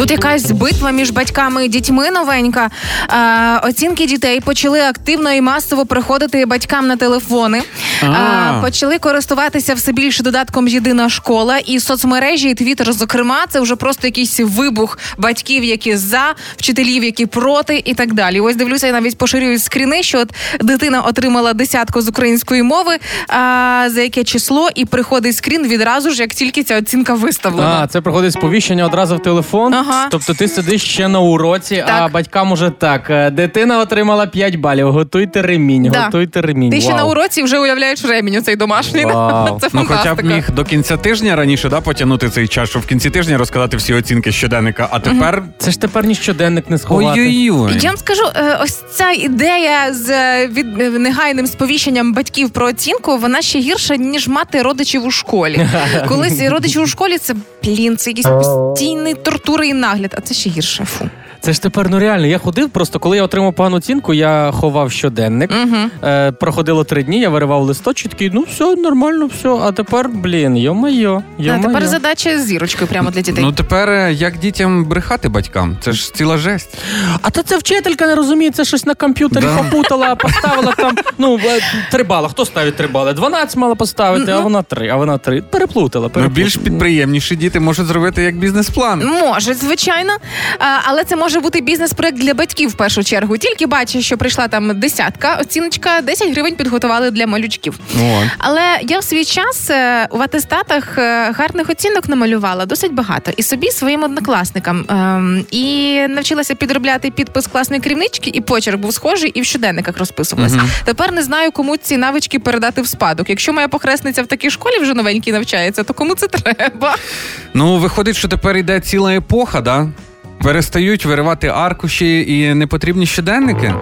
Тут якась битва між батьками і дітьми новенька. Е, оцінки дітей почали активно і масово приходити батькам на телефони. Е, почали користуватися все більше додатком єдина школа і соцмережі, і твіттер, зокрема, це вже просто якийсь вибух батьків, які за, вчителів, які проти, і так далі. Ось дивлюся, я навіть поширюють скріни, що от дитина отримала десятку з української мови. А, за яке число, і приходить скрін відразу ж, як тільки ця оцінка виставлена. А, це приходить сповіщення одразу в телефон. Ага. Тобто ти сидиш ще на уроці, а Так. батькам уже так. е, Дитина отримала 5 балів. Готуйте ремінь, Да. готуйте ремінь. Ти ще Вау. на уроці вже уявляєш ремінь у цей домашній. Вау. Це Ну, хоча б фантастика. міг до кінця тижня раніше да, потягнути цей час, щоб в кінці тижня розказати всі оцінки щоденника, а тепер. Це ж тепер ні щоденник не сховати. Ой-ой-ой. Я вам скажу, е, ось ця ідея з е, від е, негайним сповіщенням батьків про оцінку, вона ще гірша ніж мати родичів у школі. Колись родичі у школі це блін, це якийсь постійний тортура і нагляд, а це ще гірше. Фу. Це ж тепер ну реально. Я ходив просто, коли я отримав погану оцінку, я ховав щоденник. Угу. Е, проходило три дні, я виривав листочок, такий, ну все, нормально, все. А тепер, блін, йо-майо, А йо-майо. тепер задача з зірочкою прямо для дітей. Ну тепер е, як дітям брехати батькам? Це ж ціла жесть. А то це вчителька не розуміє, це щось на комп'ютері Да. попутала, поставила там. Ну, е, три бали. Хто ставить три бали? 12 мала поставити, а вона три, а вона три. Переплутала. Ну, більш підприємніші діти можуть зробити як бізнес-план. Може, звичайно, але це може бути бізнес-проект для батьків в першу чергу. Тільки бачиш, що прийшла там десятка, оціночка, 10 гривень підготували для малючків. От. Але я в свій час е, в атестатах е, гарних оцінок намалювала досить багато і собі, своїм однокласникам. Ем, І навчилася підробляти підпис класної керівнички, і почерк був схожий, і в щоденниках розписувалася. Тепер не знаю, кому ці навички передати в спадок. Якщо моя похресниця в такій школі вже новенькій навчається, то кому це треба? Ну, виходить, що тепер йде ціла епоха, да? Перестають виривати аркуші і непотрібні щоденники.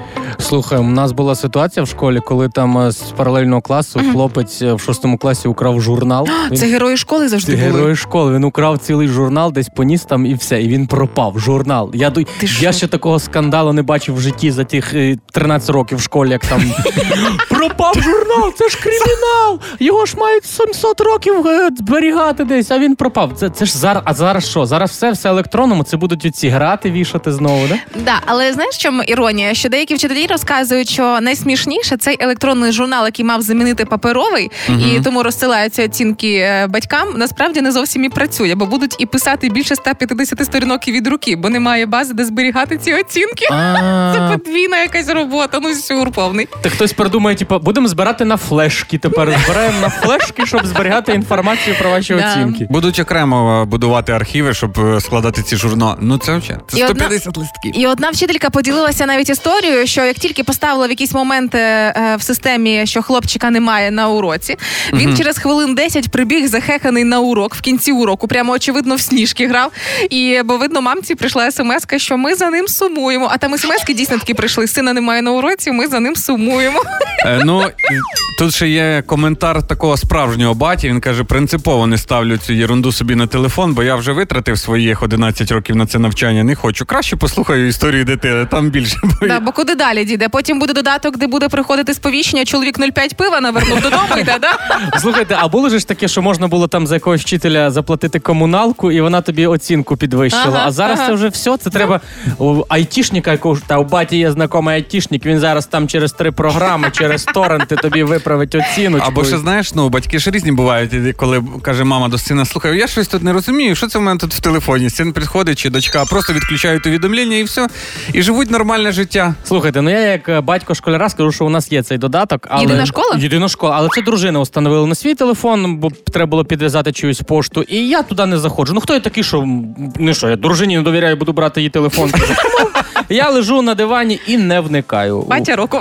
Слухай, у нас була ситуація в школі, коли там е, з паралельного класу хлопець е, в шостому класі украв журнал. Він- Це герої школи завжди були. герой школи. Він украв цілий журнал, десь поніс там і все. І він пропав. Журнал. Я Ти я що? ще такого скандалу не бачив в житті за тих е, 13 років в школі, як там пропав журнал. Це ж кримінал. Його ж мають 700 років е, зберігати десь. А він пропав. Це, це ж зараз. А зараз що? Зараз все, все електронному. Це будуть оці грати вішати знову, да? Да, але знаєш, в чому іронія? Що деякі вчителі розказують, що найсмішніше цей електронний журнал, який мав замінити паперовий, і тому розсилаються оцінки е, батькам. Насправді не зовсім і працює, бо будуть і писати більше 150 сторінок і від руки, бо немає бази, де зберігати ці оцінки. Це подвійна якась робота. Ну сюр повний. Та хтось придумає, типу, будемо збирати на флешки. Тепер збираємо на флешки, щоб зберігати інформацію про ваші оцінки. Будуть окремо е, будувати архіви, щоб е, складати ці журнали. Ну це. Це 150 листків. І одна вчителька поділилася навіть історією, що як тільки поставила в якийсь момент е, в системі, що хлопчика немає на уроці, він через хвилин 10 прибіг захеканий на урок в кінці уроку, прямо очевидно в сніжки грав. І бо видно, мамці прийшла смс, що ми за ним сумуємо. А там смс дійсно таки прийшли. Сина немає на уроці, ми за ним сумуємо. Е, ну, тут ще є коментар такого справжнього баті. Він каже: принципово не ставлю цю єрунду собі на телефон, бо я вже витратив своїх 11 років на це навчання. Не хочу. Краще послухаю історію дитини, там більше. Бо Да, бо куди далі діде? Потім буде додаток, де буде приходити сповіщення. Чоловік 0,5 пива навернув додому. Йде, да? Слухайте, а було ж таке, що можна було там за якогось вчителя заплатити комуналку, і вона тобі оцінку підвищила. Ага, а зараз ага. це вже все. Це треба у айтішника, якого та у баті є знайомий айтішник. Він зараз там через три програми, через торренти тобі виправить оціночку. Або ще знаєш, ну батьки ж різні бувають, і коли каже мама до сина: слухай, я щось тут не розумію, що це в мене тут в телефоні. Син підходить чи дочка, просто відключають увідомлення і все, і живуть нормальне життя. Слухайте, ну я як е, батько школяра скажу, що у нас є цей додаток. Але... Єдина школа? Єдина школа, але це дружина установила на свій телефон, бо треба було підв'язати чиюсь пошту. І я туди не заходжу. Ну хто я такий, що не що, я дружині не довіряю, буду брати її телефон. Я лежу на дивані і не вникаю. Батя року.